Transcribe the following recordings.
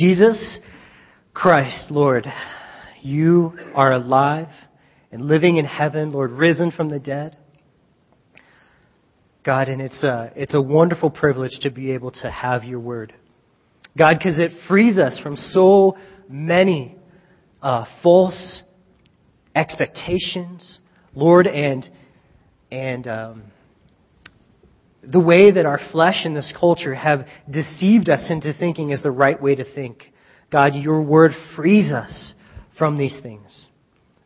Jesus Christ, Lord, you are alive and living in heaven, Lord, risen from the dead. God, and it's a, it's a wonderful privilege to be able to have your word. God, because it frees us from so many uh, false expectations, Lord, and and um, the way that our flesh and this culture have deceived us into thinking is the right way to think. God, your word frees us from these things.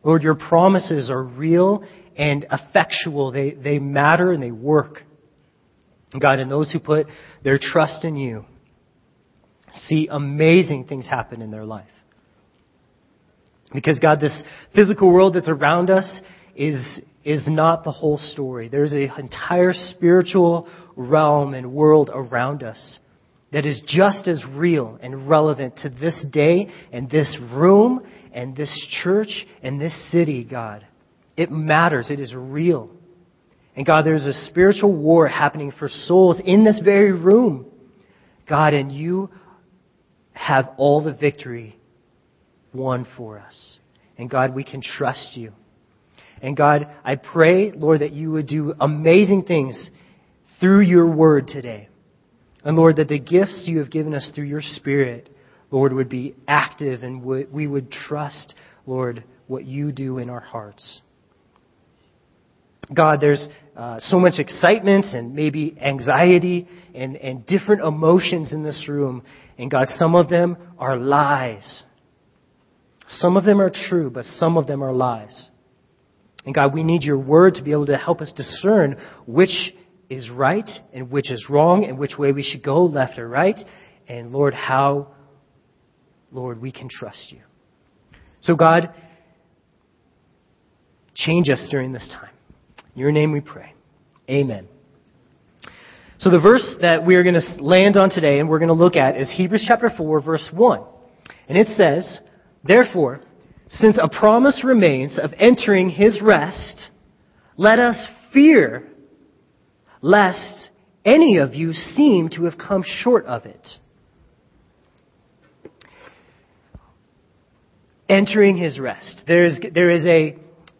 Lord, your promises are real and effectual. They, they matter and they work. God, and those who put their trust in you see amazing things happen in their life. Because God, this physical world that's around us is, is not the whole story. There's an entire spiritual realm and world around us that is just as real and relevant to this day and this room and this church and this city, God. It matters. It is real. And God, there's a spiritual war happening for souls in this very room. God, and you have all the victory won for us. And God, we can trust you. And God, I pray, Lord, that you would do amazing things through your word today. And Lord, that the gifts you have given us through your Spirit, Lord, would be active and we would trust, Lord, what you do in our hearts. God, there's uh, so much excitement and maybe anxiety and, and different emotions in this room. And God, some of them are lies. Some of them are true, but some of them are lies. And God, we need your word to be able to help us discern which is right and which is wrong and which way we should go, left or right. And Lord, how, Lord, we can trust you. So God, change us during this time. In your name we pray. Amen. So the verse that we are going to land on today and we're going to look at is Hebrews chapter 4 verse 1. And it says, Therefore, since a promise remains of entering his rest, let us fear lest any of you seem to have come short of it. Entering his rest. There's, there is a,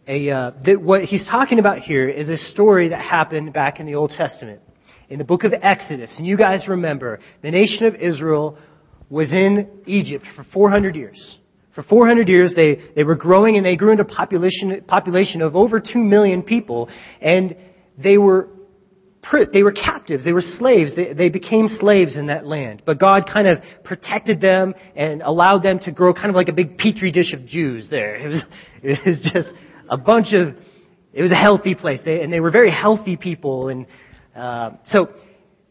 a uh, that what he's talking about here is a story that happened back in the Old Testament, in the book of Exodus. And you guys remember, the nation of Israel was in Egypt for 400 years. For 400 years, they, they were growing and they grew into a population, population of over 2 million people. And they were they were captives. They were slaves. They, they became slaves in that land. But God kind of protected them and allowed them to grow kind of like a big petri dish of Jews there. It was, it was just a bunch of, it was a healthy place. They, and they were very healthy people. And, uh, so,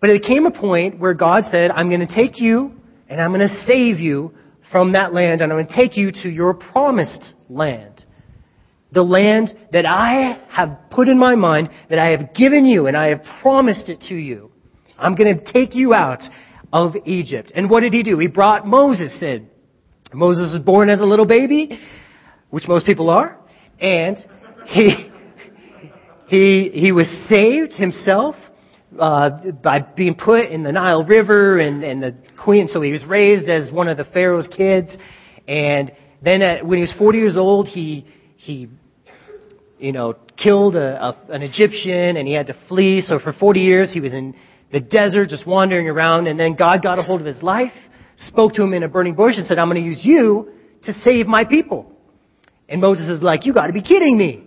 but it came a point where God said, I'm going to take you and I'm going to save you from that land and I'm going to take you to your promised land the land that I have put in my mind, that I have given you, and I have promised it to you. I'm going to take you out of Egypt. And what did he do? He brought Moses in. Moses was born as a little baby, which most people are, and he, he, he was saved himself uh, by being put in the Nile River and, and the queen. So he was raised as one of the Pharaoh's kids. And then at, when he was 40 years old, he, he you know, killed a, a, an Egyptian and he had to flee. So for 40 years he was in the desert just wandering around and then God got a hold of his life, spoke to him in a burning bush and said, I'm going to use you to save my people. And Moses is like, you got to be kidding me.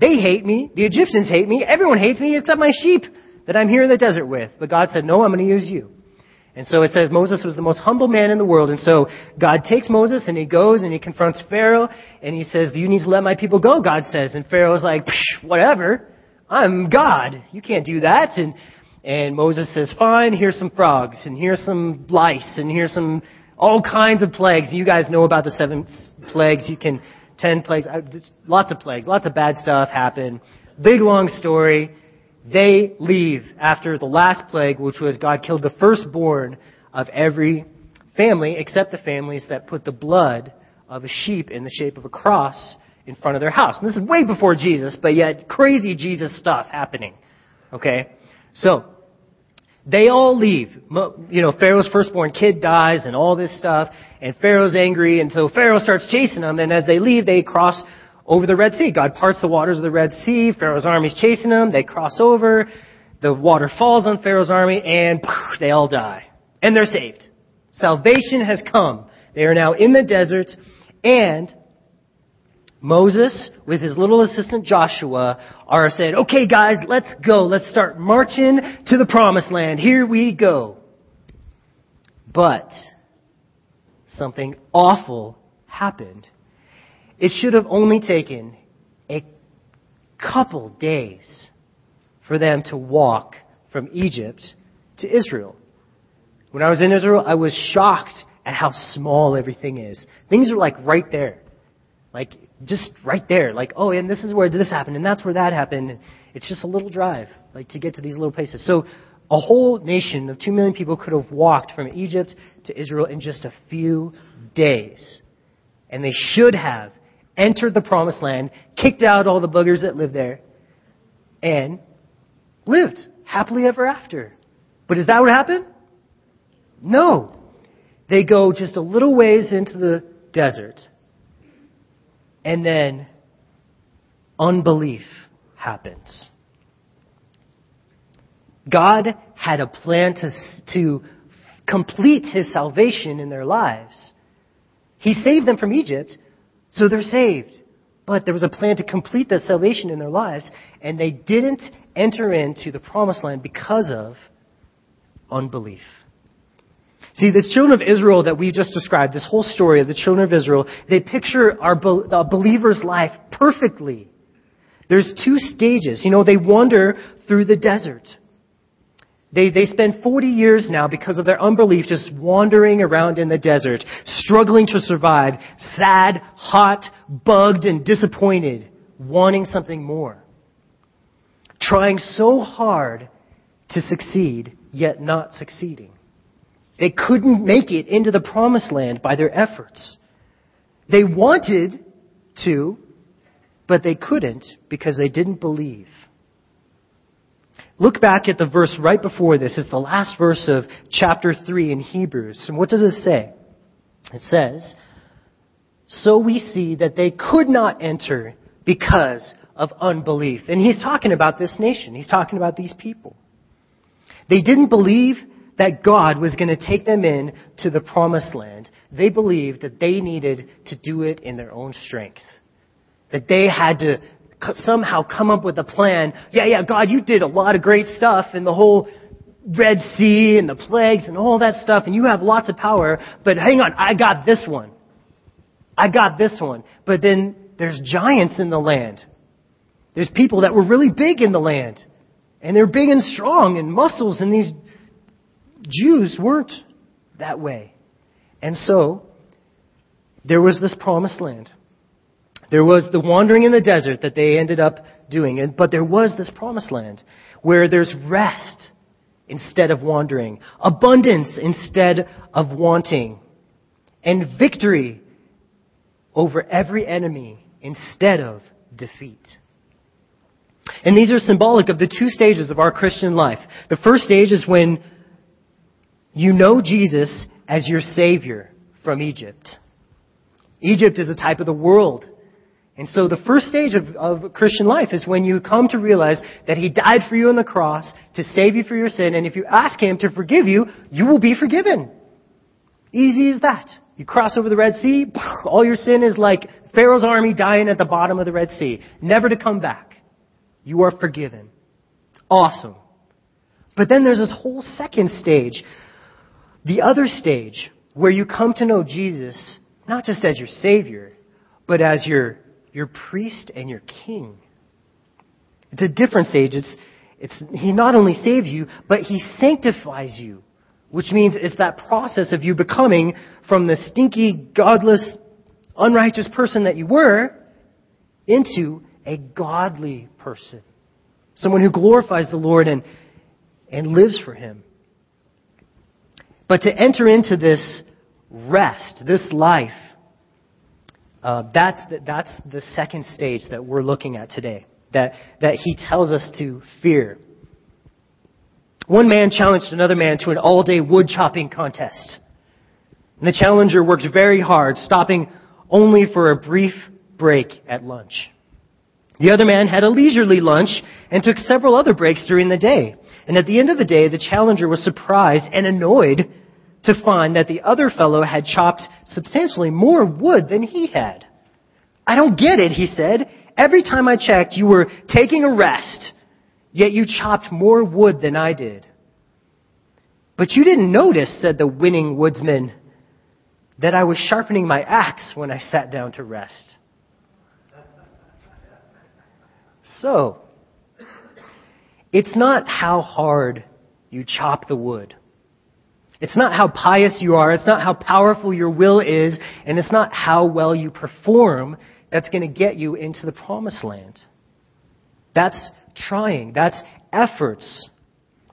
They hate me. The Egyptians hate me. Everyone hates me except my sheep that I'm here in the desert with. But God said, no, I'm going to use you. And so it says Moses was the most humble man in the world. And so God takes Moses and he goes and he confronts Pharaoh and he says, you need to let my people go, God says. And Pharaoh's like, whatever. I'm God. You can't do that. And, and Moses says, fine, here's some frogs and here's some lice and here's some all kinds of plagues. You guys know about the seven plagues. You can, ten plagues, uh, lots of plagues, lots of bad stuff happen. Big long story. They leave after the last plague, which was God killed the firstborn of every family except the families that put the blood of a sheep in the shape of a cross in front of their house. And this is way before Jesus, but yet crazy Jesus stuff happening. Okay? So, They all leave. You know, Pharaoh's firstborn kid dies and all this stuff, and Pharaoh's angry, and so Pharaoh starts chasing them, and as they leave, they cross over the Red Sea. God parts the waters of the Red Sea, Pharaoh's army's chasing them, they cross over, the water falls on Pharaoh's army, and they all die. And they're saved. Salvation has come. They are now in the desert, and Moses, with his little assistant Joshua, are said, okay guys, let's go. Let's start marching to the promised land. Here we go. But something awful happened. It should have only taken a couple days for them to walk from Egypt to Israel. When I was in Israel, I was shocked at how small everything is. Things are like right there. Like just right there. Like, oh, and this is where this happened, and that's where that happened. It's just a little drive, like to get to these little places. So a whole nation of two million people could have walked from Egypt to Israel in just a few days. And they should have entered the promised land, kicked out all the buggers that lived there, and lived happily ever after. But is that what happened? No. They go just a little ways into the desert and then unbelief happens. God had a plan to, to complete his salvation in their lives. He saved them from Egypt, so they're saved. But there was a plan to complete that salvation in their lives, and they didn't enter into the promised land because of unbelief. See, the children of Israel that we just described, this whole story of the children of Israel, they picture our believer's life perfectly. There's two stages. You know, they wander through the desert. They, they spend 40 years now because of their unbelief just wandering around in the desert, struggling to survive, sad, hot, bugged, and disappointed, wanting something more. Trying so hard to succeed, yet not succeeding. They couldn't make it into the promised land by their efforts. They wanted to, but they couldn't because they didn't believe. Look back at the verse right before this. It's the last verse of chapter 3 in Hebrews. And what does it say? It says, So we see that they could not enter because of unbelief. And he's talking about this nation. He's talking about these people. They didn't believe that God was going to take them in to the promised land, they believed that they needed to do it in their own strength. That they had to somehow come up with a plan. Yeah, yeah, God, you did a lot of great stuff in the whole Red Sea and the plagues and all that stuff, and you have lots of power, but hang on, I got this one. I got this one. But then there's giants in the land. There's people that were really big in the land. And they're big and strong and muscles and these Jews weren't that way. And so, there was this promised land. There was the wandering in the desert that they ended up doing, but there was this promised land where there's rest instead of wandering, abundance instead of wanting, and victory over every enemy instead of defeat. And these are symbolic of the two stages of our Christian life. The first stage is when you know Jesus as your Savior from Egypt. Egypt is a type of the world. And so the first stage of, of Christian life is when you come to realize that He died for you on the cross to save you for your sin, and if you ask Him to forgive you, you will be forgiven. Easy as that. You cross over the Red Sea, all your sin is like Pharaoh's army dying at the bottom of the Red Sea, never to come back. You are forgiven. It's awesome. But then there's this whole second stage the other stage, where you come to know Jesus, not just as your Savior, but as your, your priest and your king. It's a different stage. It's, it's, he not only saves you, but he sanctifies you, which means it's that process of you becoming from the stinky, godless, unrighteous person that you were into a godly person. Someone who glorifies the Lord and, and lives for him. But to enter into this rest, this life, uh, that's, the, that's the second stage that we're looking at today, that, that he tells us to fear. One man challenged another man to an all-day wood chopping contest. And the challenger worked very hard, stopping only for a brief break at lunch. The other man had a leisurely lunch and took several other breaks during the day. And at the end of the day, the challenger was surprised and annoyed to find that the other fellow had chopped substantially more wood than he had. I don't get it, he said. Every time I checked, you were taking a rest, yet you chopped more wood than I did. But you didn't notice, said the winning woodsman, that I was sharpening my axe when I sat down to rest. So, it's not how hard you chop the wood. It's not how pious you are. It's not how powerful your will is. And it's not how well you perform that's going to get you into the promised land. That's trying. That's efforts.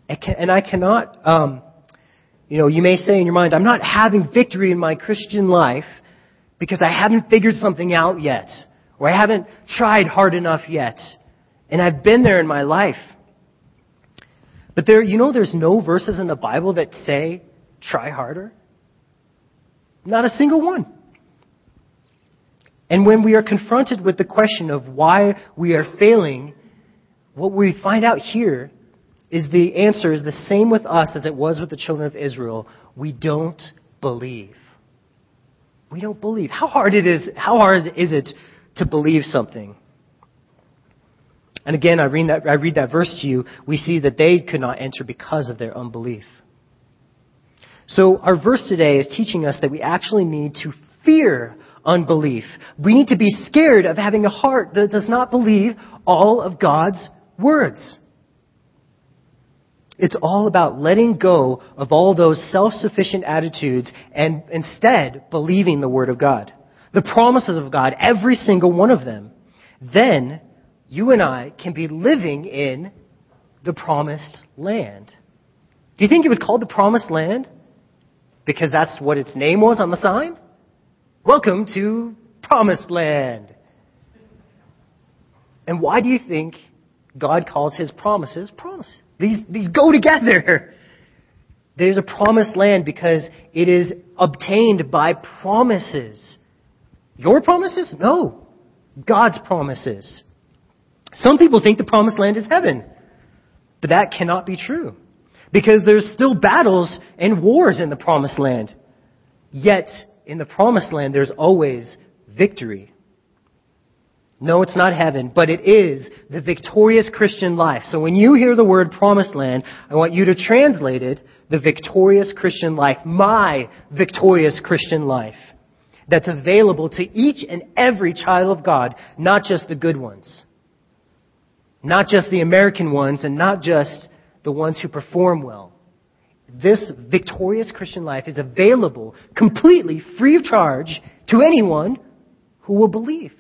And I cannot, um, you know, you may say in your mind, I'm not having victory in my Christian life because I haven't figured something out yet, or I haven't tried hard enough yet, and I've been there in my life. But there, you know, there's no verses in the Bible that say, try harder. Not a single one. And when we are confronted with the question of why we are failing, what we find out here is the answer is the same with us as it was with the children of Israel. We don't believe. We don't believe. How hard it is, how hard is it to believe something? And again, I read that, I read that verse to you. We see that they could not enter because of their unbelief. So our verse today is teaching us that we actually need to fear unbelief. We need to be scared of having a heart that does not believe all of God's words. It's all about letting go of all those self-sufficient attitudes and instead believing the Word of God. The promises of God, every single one of them. Then you and I can be living in the promised land. Do you think it was called the promised land? Because that's what its name was on the sign? Welcome to Promised Land. And why do you think God calls his promises promise? These, these go together. There's a promised land because it is obtained by promises. Your promises? No. God's promises. Some people think the promised land is heaven. But that cannot be true. Because there's still battles and wars in the promised land. Yet, in the promised land, there's always victory. No, it's not heaven, but it is the victorious Christian life. So when you hear the word promised land, I want you to translate it the victorious Christian life, my victorious Christian life that's available to each and every child of God, not just the good ones. Not just the American ones and not just the ones who perform well this victorious Christian life is available completely free of charge to anyone who will believe.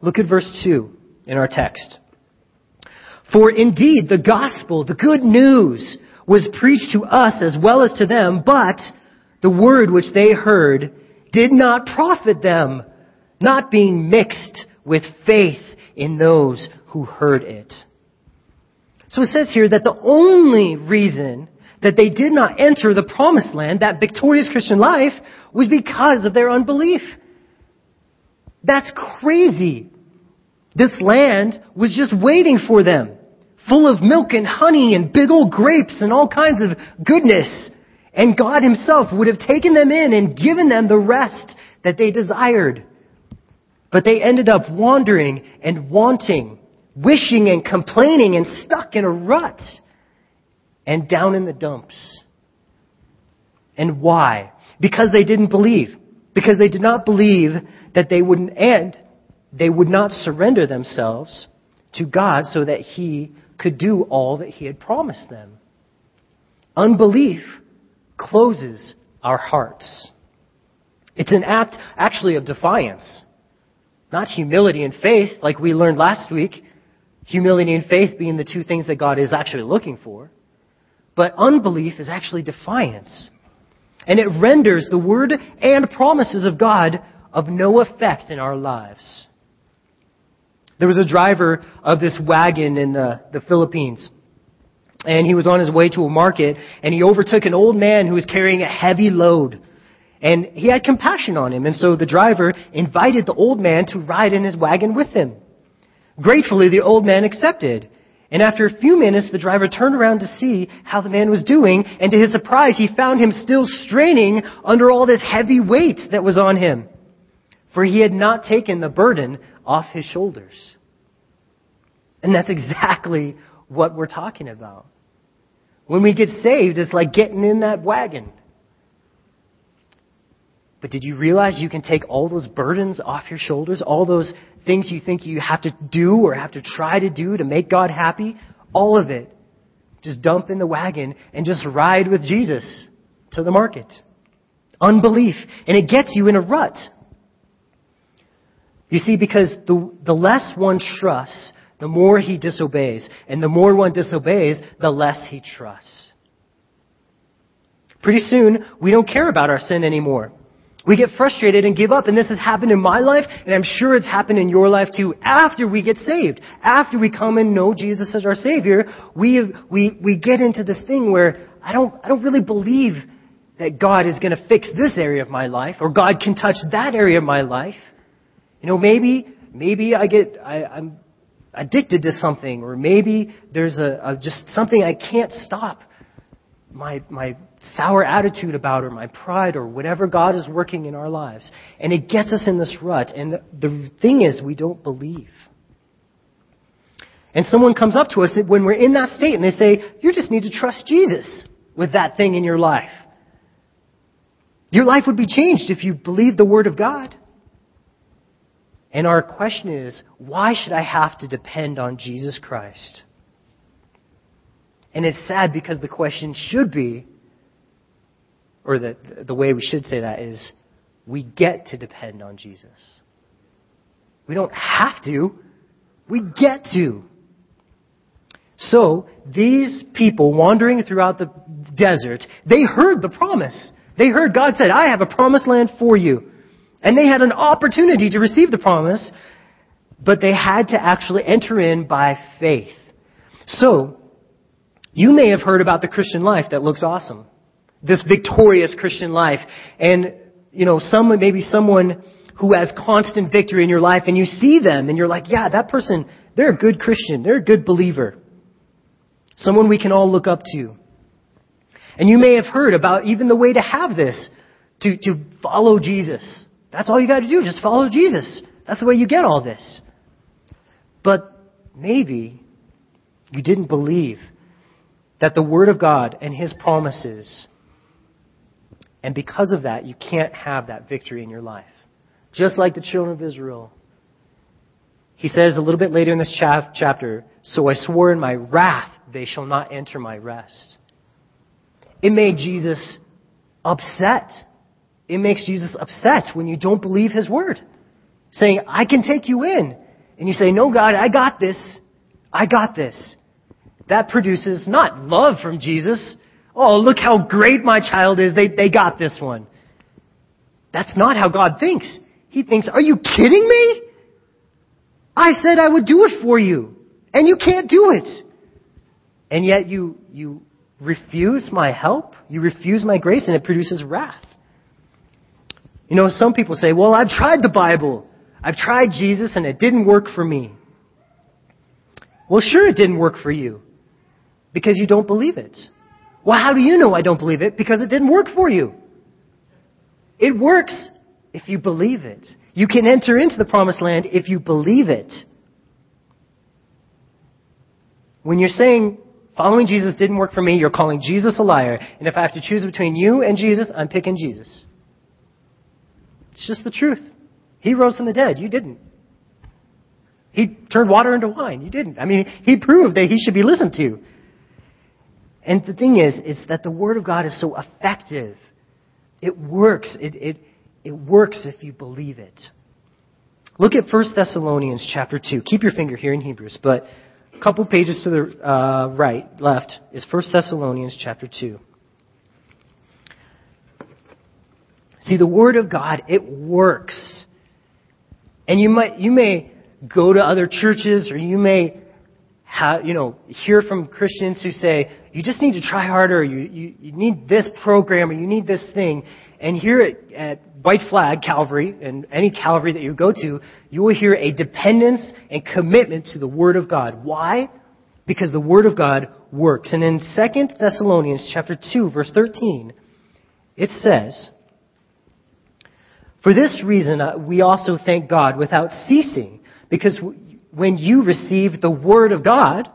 Look at verse 2 in our text. For indeed the gospel, the good news, was preached to us as well as to them, but the word which they heard did not profit them, not being mixed with faith in those who heard it. So it says here that the only reason that they did not enter the promised land, that victorious Christian life, was because of their unbelief. That's crazy. This land was just waiting for them, full of milk and honey and big old grapes and all kinds of goodness. And God Himself would have taken them in and given them the rest that they desired. But they ended up wandering and wanting wishing and complaining and stuck in a rut and down in the dumps. And why? Because they didn't believe. Because they did not believe that they wouldn't, and they would not surrender themselves to God so that He could do all that He had promised them. Unbelief closes our hearts. It's an act actually of defiance. Not humility and faith like we learned last week, Humility and faith being the two things that God is actually looking for. But unbelief is actually defiance. And it renders the word and promises of God of no effect in our lives. There was a driver of this wagon in the, the Philippines. and he was on his way to a market and he overtook an old man who was carrying a heavy load. And he had compassion on him. And so the driver invited the old man to ride in his wagon with him. Gratefully, the old man accepted. And after a few minutes, the driver turned around to see how the man was doing. And to his surprise, he found him still straining under all this heavy weight that was on him. For he had not taken the burden off his shoulders. And that's exactly what we're talking about. When we get saved, it's like getting in that wagon. But did you realize you can take all those burdens off your shoulders? All those things you think you have to do or have to try to do to make God happy? All of it. Just dump in the wagon and just ride with Jesus to the market. Unbelief. And it gets you in a rut. You see, because the, the less one trusts, the more he disobeys. And the more one disobeys, the less he trusts. Pretty soon, we don't care about our sin anymore. We get frustrated and give up, and this has happened in my life, and I'm sure it's happened in your life too. After we get saved, after we come and know Jesus as our Savior, we, we, we get into this thing where I don't, I don't really believe that God is going to fix this area of my life, or God can touch that area of my life. You know, maybe, maybe I get, I, I'm addicted to something, or maybe there's a, a just something I can't stop my, my sour attitude about or my pride or whatever God is working in our lives. And it gets us in this rut. And the, the thing is, we don't believe. And someone comes up to us when we're in that state and they say, you just need to trust Jesus with that thing in your life. Your life would be changed if you believe the Word of God. And our question is, why should I have to depend on Jesus Christ? And it's sad because the question should be, or the, the way we should say that is, we get to depend on Jesus. We don't have to. We get to. So, these people wandering throughout the desert, they heard the promise. They heard God said, I have a promised land for you. And they had an opportunity to receive the promise, but they had to actually enter in by faith. So, you may have heard about the Christian life that looks awesome. This victorious Christian life. And, you know, maybe someone who has constant victory in your life and you see them and you're like, yeah, that person, they're a good Christian. They're a good believer. Someone we can all look up to. And you may have heard about even the way to have this, to, to follow Jesus. That's all you got to do, just follow Jesus. That's the way you get all this. But maybe you didn't believe that the Word of God and His promises, and because of that, you can't have that victory in your life. Just like the children of Israel. He says a little bit later in this chapter, So I swore in my wrath, they shall not enter my rest. It made Jesus upset. It makes Jesus upset when you don't believe His Word. Saying, I can take you in. And you say, No, God, I got this. I got this that produces not love from Jesus. Oh, look how great my child is. They, they got this one. That's not how God thinks. He thinks, are you kidding me? I said I would do it for you. And you can't do it. And yet you, you refuse my help. You refuse my grace and it produces wrath. You know, some people say, well, I've tried the Bible. I've tried Jesus and it didn't work for me. Well, sure it didn't work for you. Because you don't believe it. Well, how do you know I don't believe it? Because it didn't work for you. It works if you believe it. You can enter into the promised land if you believe it. When you're saying following Jesus didn't work for me, you're calling Jesus a liar. And if I have to choose between you and Jesus, I'm picking Jesus. It's just the truth. He rose from the dead. You didn't. He turned water into wine. You didn't. I mean, he proved that he should be listened to. And the thing is, is that the Word of God is so effective. It works. It, it, it works if you believe it. Look at 1 Thessalonians chapter 2. Keep your finger here in Hebrews, but a couple pages to the uh, right, left, is 1 Thessalonians chapter 2. See, the Word of God, it works. And you might, you may go to other churches or you may have, you know, hear from Christians who say, you just need to try harder, you, you, you need this program, or you need this thing. And here at, at White Flag Calvary, and any Calvary that you go to, you will hear a dependence and commitment to the Word of God. Why? Because the Word of God works. And in 2 Thessalonians chapter 2, verse 13, it says, For this reason, uh, we also thank God without ceasing, because when you received the Word of God,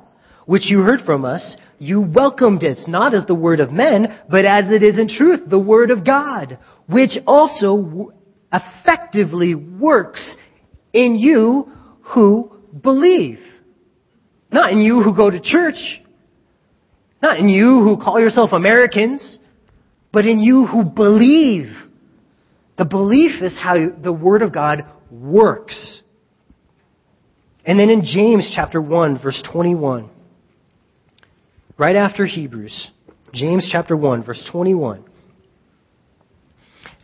which you heard from us, you welcomed it, not as the Word of men, but as it is in truth, the Word of God, which also effectively works in you who believe. Not in you who go to church, not in you who call yourself Americans, but in you who believe. The belief is how the Word of God works. And then in James chapter 1 verse 21, right after Hebrews, James chapter 1 verse 21,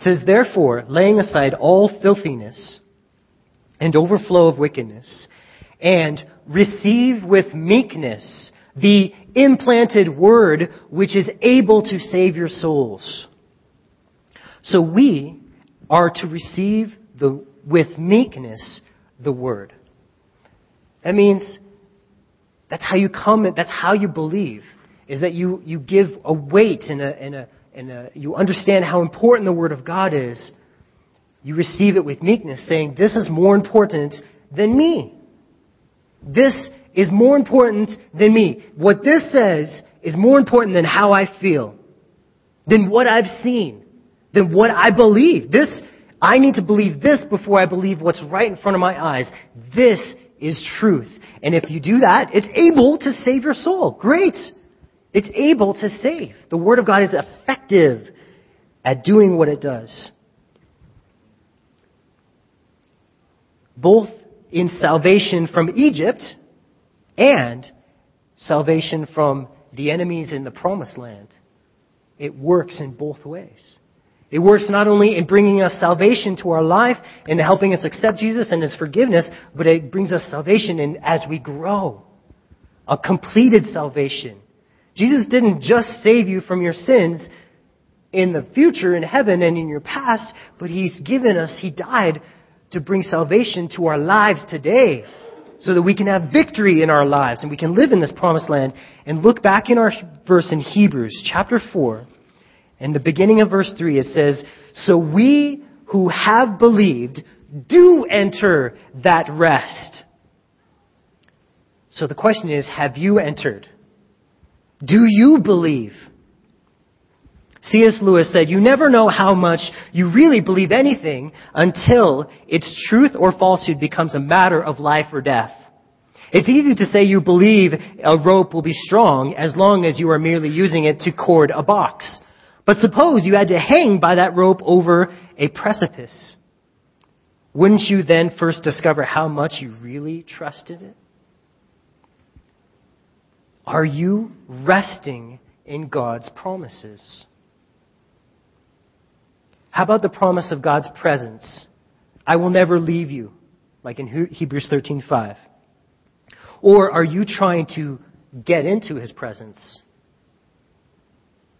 says, Therefore, laying aside all filthiness and overflow of wickedness, and receive with meekness the implanted word which is able to save your souls. So we are to receive the, with meekness the word. That means that's how you come, that's how you believe, is that you, you give a weight and, a, and, a, and a, you understand how important the Word of God is. You receive it with meekness, saying, This is more important than me. This is more important than me. What this says is more important than how I feel, than what I've seen, than what I believe. This, I need to believe this before I believe what's right in front of my eyes. This is truth. And if you do that, it's able to save your soul. Great. It's able to save. The Word of God is effective at doing what it does. Both in salvation from Egypt and salvation from the enemies in the promised land. It works in both ways. It works not only in bringing us salvation to our life and helping us accept Jesus and His forgiveness, but it brings us salvation in, as we grow. A completed salvation. Jesus didn't just save you from your sins in the future, in heaven, and in your past, but He's given us, He died to bring salvation to our lives today so that we can have victory in our lives and we can live in this promised land. And look back in our verse in Hebrews chapter 4 in the beginning of verse 3, it says, So we who have believed do enter that rest. So the question is, have you entered? Do you believe? C.S. Lewis said, You never know how much you really believe anything until its truth or falsehood becomes a matter of life or death. It's easy to say you believe a rope will be strong as long as you are merely using it to cord a box. But suppose you had to hang by that rope over a precipice. Wouldn't you then first discover how much you really trusted it? Are you resting in God's promises? How about the promise of God's presence? I will never leave you, like in Hebrews 13:5. Or are you trying to get into his presence?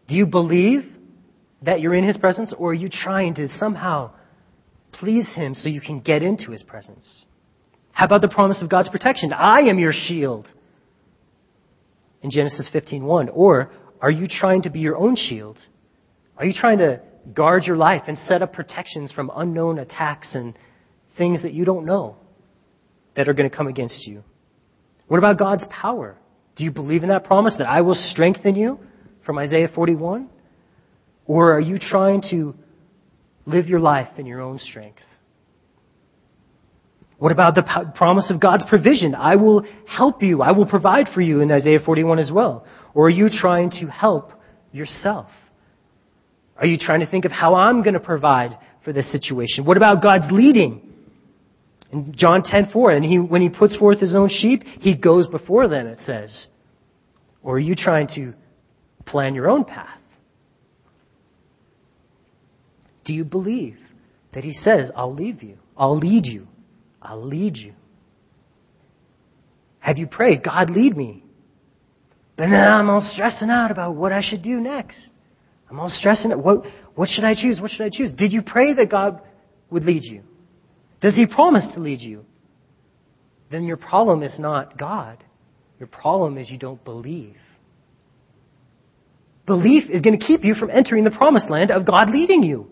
Do you believe that you're in His presence, or are you trying to somehow please Him so you can get into His presence? How about the promise of God's protection? I am your shield. In Genesis 15:1. Or are you trying to be your own shield? Are you trying to guard your life and set up protections from unknown attacks and things that you don't know that are going to come against you? What about God's power? Do you believe in that promise that I will strengthen you from Isaiah 41? Or are you trying to live your life in your own strength? What about the promise of God's provision? I will help you. I will provide for you in Isaiah 41 as well. Or are you trying to help yourself? Are you trying to think of how I'm going to provide for this situation? What about God's leading? In John 10:4, and he, when he puts forth his own sheep, he goes before them, it says. Or are you trying to plan your own path? Do you believe that He says, I'll leave you, I'll lead you, I'll lead you? Have you prayed, God lead me? But now I'm all stressing out about what I should do next. I'm all stressing out. What, what should I choose? What should I choose? Did you pray that God would lead you? Does He promise to lead you? Then your problem is not God. Your problem is you don't believe. Belief is going to keep you from entering the promised land of God leading you.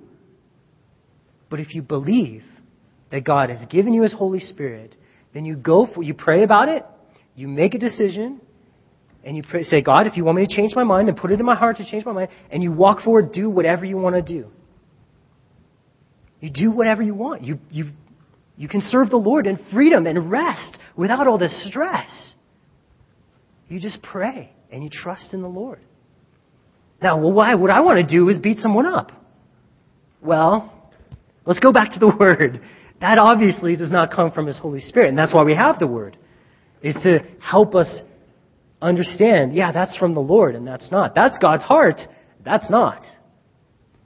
But if you believe that God has given you His Holy Spirit, then you go for, you pray about it, you make a decision, and you pray, say, God, if you want me to change my mind, then put it in my heart to change my mind, and you walk forward, do whatever you want to do. You do whatever you want. You, you, you can serve the Lord in freedom and rest without all this stress. You just pray and you trust in the Lord. Now, well, why, what I want to do is beat someone up. Well, let's go back to the Word. That obviously does not come from His Holy Spirit, and that's why we have the Word, is to help us understand, yeah, that's from the Lord, and that's not. That's God's heart. That's not.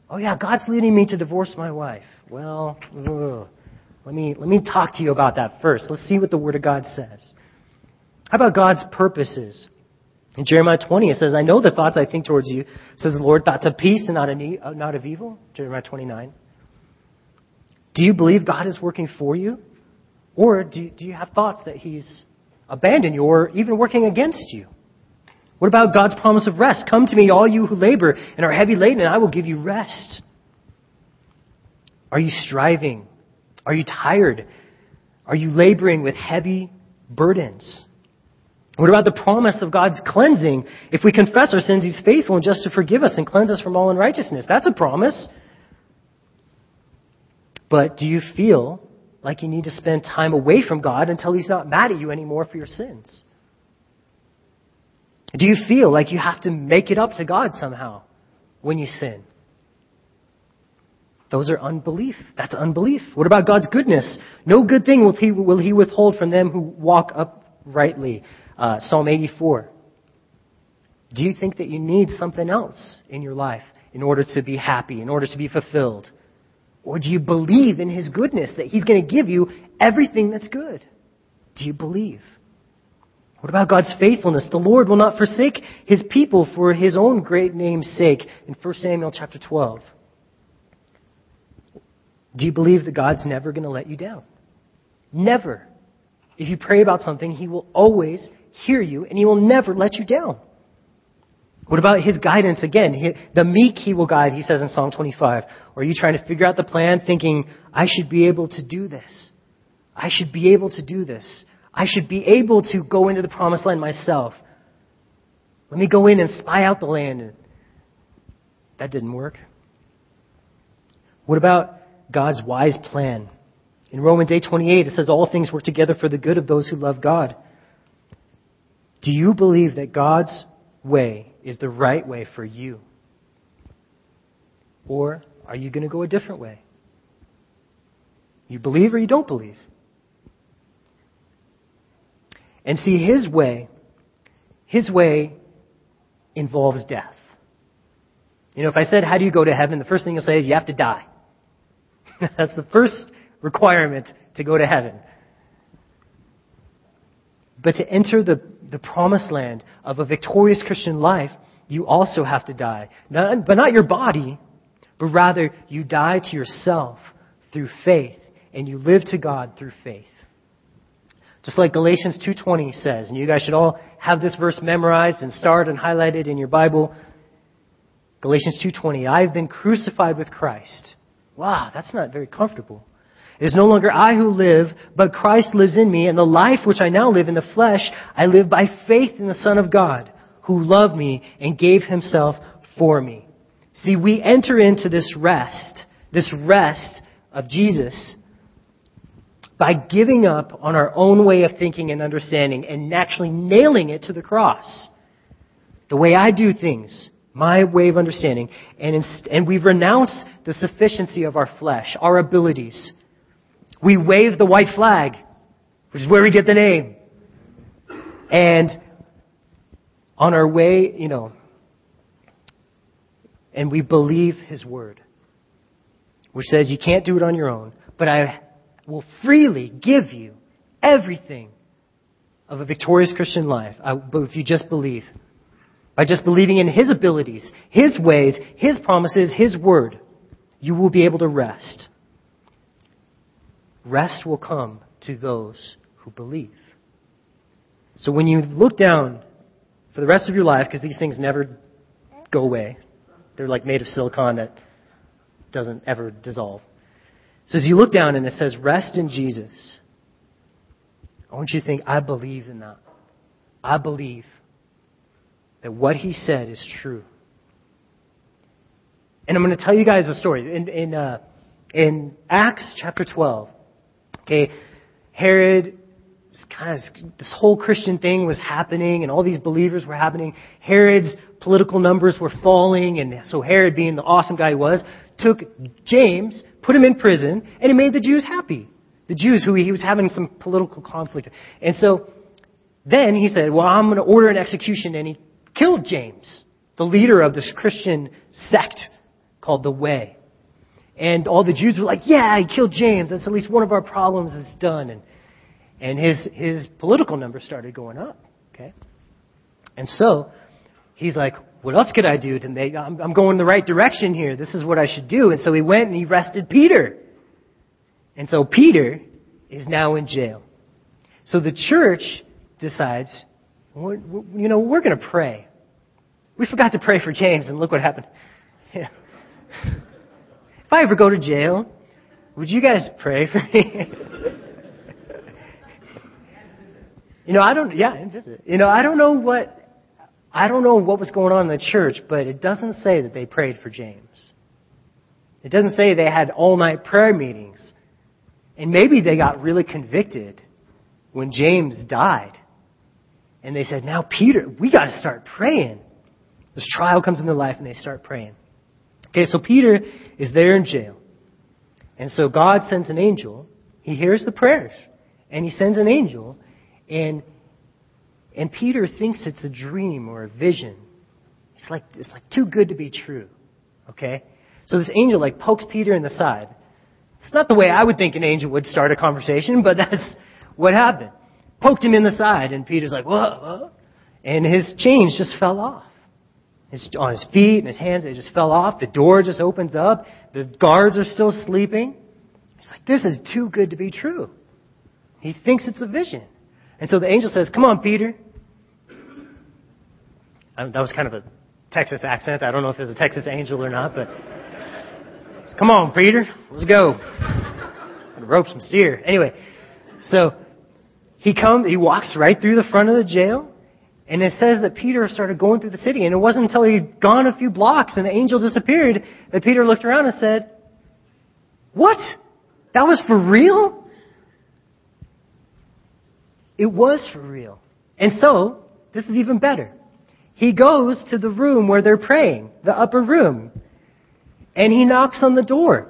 Oh yeah, God's leading me to divorce my wife. Well, ugh. let me, let me talk to you about that first. Let's see what the Word of God says. How about God's purposes? In Jeremiah 20, it says, I know the thoughts I think towards you, says the Lord, thoughts of peace and not, uh, not of evil. Jeremiah 29. Do you believe God is working for you? Or do, do you have thoughts that He's abandoned you or even working against you? What about God's promise of rest? Come to me, all you who labor and are heavy laden, and I will give you rest. Are you striving? Are you tired? Are you laboring with heavy burdens? What about the promise of God's cleansing? If we confess our sins, He's faithful and just to forgive us and cleanse us from all unrighteousness. That's a promise. But do you feel like you need to spend time away from God until He's not mad at you anymore for your sins? Do you feel like you have to make it up to God somehow when you sin? Those are unbelief. That's unbelief. What about God's goodness? No good thing will He, will he withhold from them who walk uprightly. Uh, Psalm 84. Do you think that you need something else in your life in order to be happy, in order to be fulfilled? Or do you believe in His goodness, that He's going to give you everything that's good? Do you believe? What about God's faithfulness? The Lord will not forsake His people for His own great name's sake in 1 Samuel chapter 12. Do you believe that God's never going to let you down? Never. If you pray about something, He will always hear you and He will never let you down. What about His guidance? Again, he, the meek He will guide, He says in Psalm 25. Or are you trying to figure out the plan thinking, I should be able to do this? I should be able to do this. I should be able to go into the promised land myself. Let me go in and spy out the land. That didn't work. What about God's wise plan? In Romans 8:28 it says all things work together for the good of those who love God. Do you believe that God's way is the right way for you? Or are you going to go a different way? You believe or you don't believe? And see, his way, his way involves death. You know, if I said, how do you go to heaven? The first thing you'll say is, you have to die. That's the first requirement to go to heaven. But to enter the, the promised land of a victorious Christian life, you also have to die. Not, but not your body, but rather you die to yourself through faith, and you live to God through faith. Just like Galatians 2.20 says, and you guys should all have this verse memorized and starred and highlighted in your Bible. Galatians 2.20, I have been crucified with Christ. Wow, that's not very comfortable. It is no longer I who live, but Christ lives in me, and the life which I now live in the flesh, I live by faith in the Son of God, who loved me and gave himself for me. See, we enter into this rest, this rest of Jesus, by giving up on our own way of thinking and understanding and naturally nailing it to the cross. The way I do things, my way of understanding, and, inst- and we renounce the sufficiency of our flesh, our abilities. We wave the white flag, which is where we get the name. And on our way, you know, and we believe His word, which says you can't do it on your own, but I will freely give you everything of a victorious Christian life, but if you just believe, by just believing in His abilities, His ways, His promises, His word, you will be able to rest. Rest will come to those who believe. So when you look down for the rest of your life, because these things never go away, they're like made of silicon that doesn't ever dissolve. So as you look down and it says, rest in Jesus, I want you to think, I believe in that. I believe that what he said is true. And I'm going to tell you guys a story. In, in, uh, in Acts chapter 12, okay, Herod, kind of, this whole Christian thing was happening and all these believers were happening. Herod's political numbers were falling and so Herod, being the awesome guy he was, took James, put him in prison, and he made the Jews happy. The Jews who he was having some political conflict. And so then he said, well, I'm going to order an execution and he killed James, the leader of this Christian sect called the Way. And all the Jews were like, yeah, he killed James. That's at least one of our problems is done. And, and his, his political numbers started going up. Okay? And so he's like, what else could I do to make, I'm, I'm going the right direction here. This is what I should do. And so he went and he arrested Peter. And so Peter is now in jail. So the church decides, you know, we're going to pray. We forgot to pray for James, and look what happened. Yeah. If I ever go to jail, would you guys pray for me? you know, I don't, yeah. You know, I don't know what, I don't know what was going on in the church, but it doesn't say that they prayed for James. It doesn't say they had all night prayer meetings. And maybe they got really convicted when James died. And they said, now Peter, we got to start praying. This trial comes into life and they start praying. Okay, so Peter is there in jail. And so God sends an angel. He hears the prayers. And he sends an angel. And, and Peter thinks it's a dream or a vision. It's like, it's like too good to be true. Okay? So this angel like pokes Peter in the side. It's not the way I would think an angel would start a conversation, but that's what happened. Poked him in the side, and Peter's like, whoa, whoa. And his chains just fell off. His, on his feet and his hands, they just fell off. The door just opens up. The guards are still sleeping. He's like, this is too good to be true. He thinks it's a vision. And so the angel says, come on, Peter. that was kind of a Texas accent. I don't know if it was a Texas angel or not, but Come on, Peter, let's go. To rope some steer. Anyway, so he comes, he walks right through the front of the jail, and it says that Peter started going through the city, and it wasn't until he'd gone a few blocks and the angel disappeared that Peter looked around and said, "What? That was for real?" It was for real. And so, this is even better. He goes to the room where they're praying, the upper room. And he knocks on the door.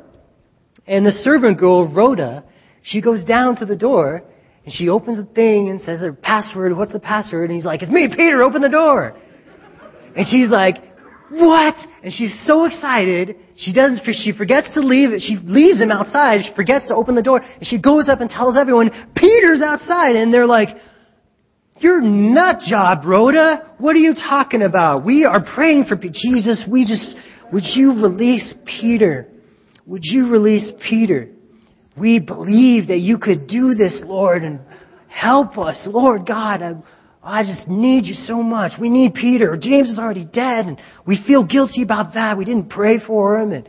And the servant girl, Rhoda, she goes down to the door and she opens the thing and says her password. What's the password? And he's like, it's me, Peter, open the door. And she's like, what? And she's so excited. She doesn't, she forgets to leave She leaves him outside. She forgets to open the door. And she goes up and tells everyone, Peter's outside. And they're like, you're nut job, Rhoda. What are you talking about? We are praying for Jesus. We just, would you release Peter? Would you release Peter? We believe that you could do this, Lord, and help us. Lord God, I, I just need you so much. We need Peter. James is already dead, and we feel guilty about that. We didn't pray for him, and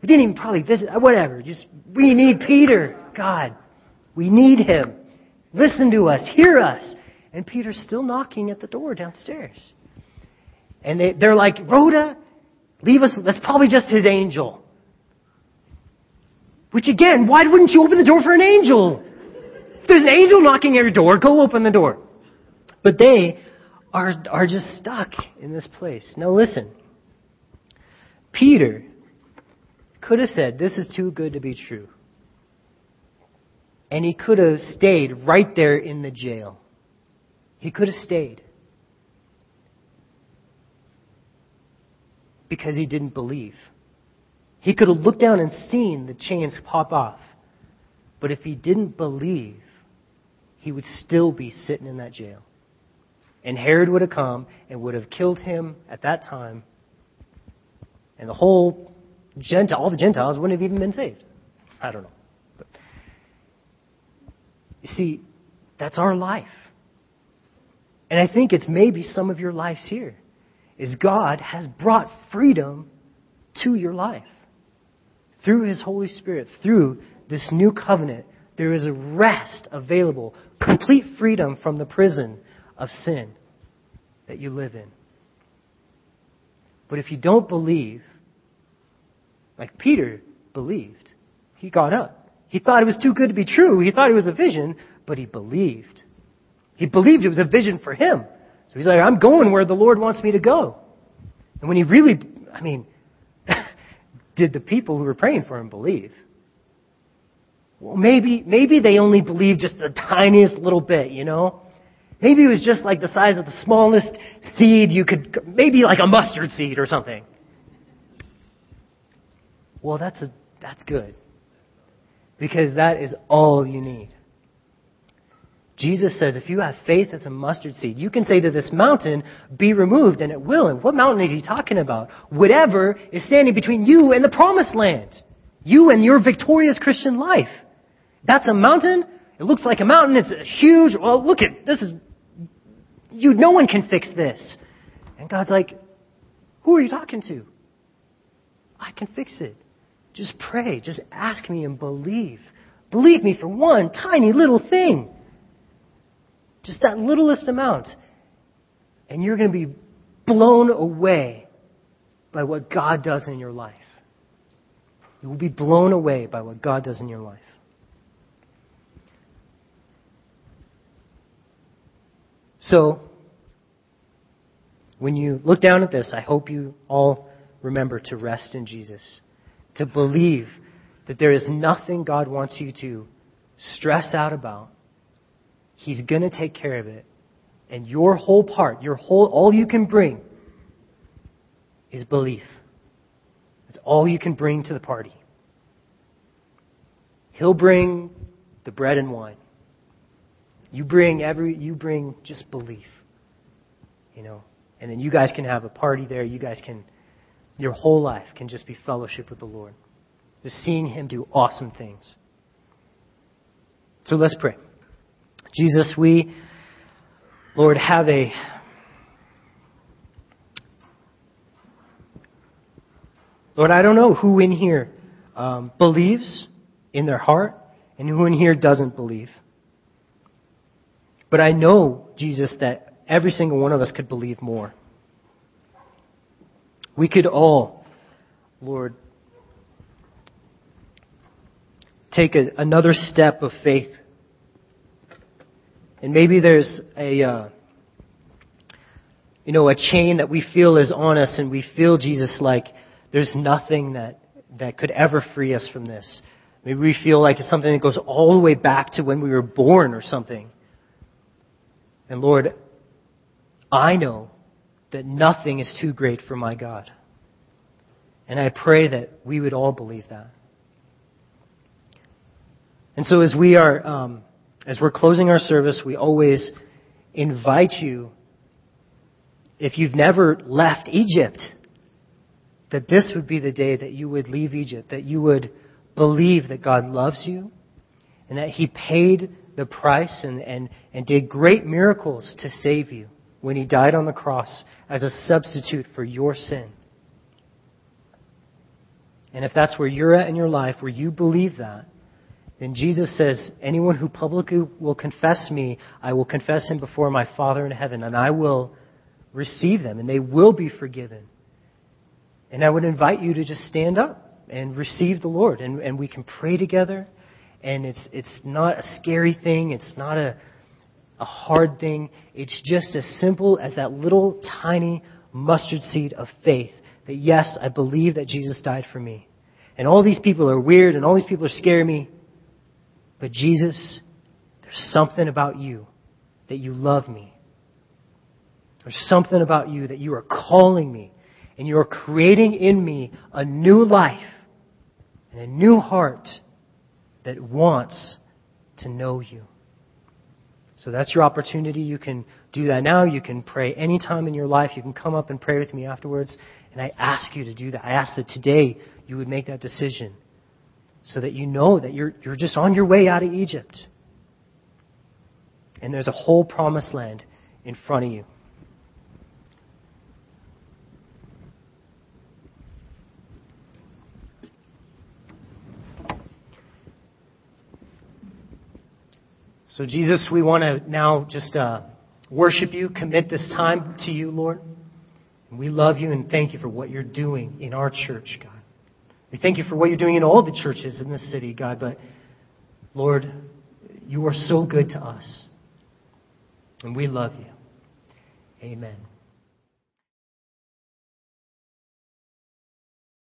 we didn't even probably visit. Uh, whatever. Just, we need Peter. God, we need him. Listen to us. Hear us. And Peter's still knocking at the door downstairs. And they, they're like, Rhoda, Leave us, that's probably just his angel. Which again, why wouldn't you open the door for an angel? If there's an angel knocking at your door, go open the door. But they are, are just stuck in this place. Now listen. Peter could have said, this is too good to be true. And he could have stayed right there in the jail. He could have stayed. because he didn't believe. He could have looked down and seen the chains pop off. But if he didn't believe, he would still be sitting in that jail. And Herod would have come and would have killed him at that time. And the whole Gentile, all the Gentiles wouldn't have even been saved. I don't know. But, you see, that's our life. And I think it's maybe some of your lives here. Is God has brought freedom to your life. Through His Holy Spirit, through this new covenant, there is a rest available, complete freedom from the prison of sin that you live in. But if you don't believe, like Peter believed, he got up. He thought it was too good to be true. He thought it was a vision, but he believed. He believed it was a vision for him. So he's like, I'm going where the Lord wants me to go. And when he really, I mean, did the people who were praying for him believe? Well, maybe, maybe they only believed just the tiniest little bit, you know? Maybe it was just like the size of the smallest seed you could, maybe like a mustard seed or something. Well, that's a, that's good. Because that is all you need. Jesus says if you have faith as a mustard seed, you can say to this mountain, be removed, and it will. And what mountain is he talking about? Whatever is standing between you and the promised land. You and your victorious Christian life. That's a mountain. It looks like a mountain. It's a huge. Well, look at this is you no one can fix this. And God's like, Who are you talking to? I can fix it. Just pray. Just ask me and believe. Believe me for one tiny little thing. Just that littlest amount. And you're going to be blown away by what God does in your life. You will be blown away by what God does in your life. So, when you look down at this, I hope you all remember to rest in Jesus, to believe that there is nothing God wants you to stress out about. He's going to take care of it. And your whole part, your whole, all you can bring is belief. That's all you can bring to the party. He'll bring the bread and wine. You bring every, you bring just belief. You know, and then you guys can have a party there. You guys can, your whole life can just be fellowship with the Lord. Just seeing Him do awesome things. So let's pray. Jesus, we, Lord, have a, Lord, I don't know who in here um, believes in their heart and who in here doesn't believe. But I know, Jesus, that every single one of us could believe more. We could all, Lord, take a, another step of faith. And maybe there's a, uh, you know, a chain that we feel is on us and we feel, Jesus, like there's nothing that, that could ever free us from this. Maybe we feel like it's something that goes all the way back to when we were born or something. And Lord, I know that nothing is too great for my God. And I pray that we would all believe that. And so as we are, um, as we're closing our service, we always invite you, if you've never left Egypt, that this would be the day that you would leave Egypt, that you would believe that God loves you, and that He paid the price and, and, and did great miracles to save you when he died on the cross as a substitute for your sin. And if that's where you're at in your life, where you believe that, then Jesus says, Anyone who publicly will confess me, I will confess him before my Father in heaven, and I will receive them, and they will be forgiven. And I would invite you to just stand up and receive the Lord, and, and we can pray together and it's it's not a scary thing. It's not a a hard thing. It's just as simple as that little tiny mustard seed of faith that yes, I believe that Jesus died for me. And all these people are weird and all these people are scaring me. But Jesus, there's something about you that you love me. There's something about you that you are calling me and you are creating in me a new life and a new heart that wants to know you. So that's your opportunity. You can do that now. You can pray anytime in your life. You can come up and pray with me afterwards. And I ask you to do that. I ask that today you would make that decision so that you know that you're, you're just on your way out of Egypt. And there's a whole promised land in front of you. So, Jesus, we want to now just uh, worship you, commit this time to you, Lord. We love you and thank you for what you're doing in our church, God. We thank you for what you're doing in all the churches in this city, God. But, Lord, you are so good to us. And we love you. Amen.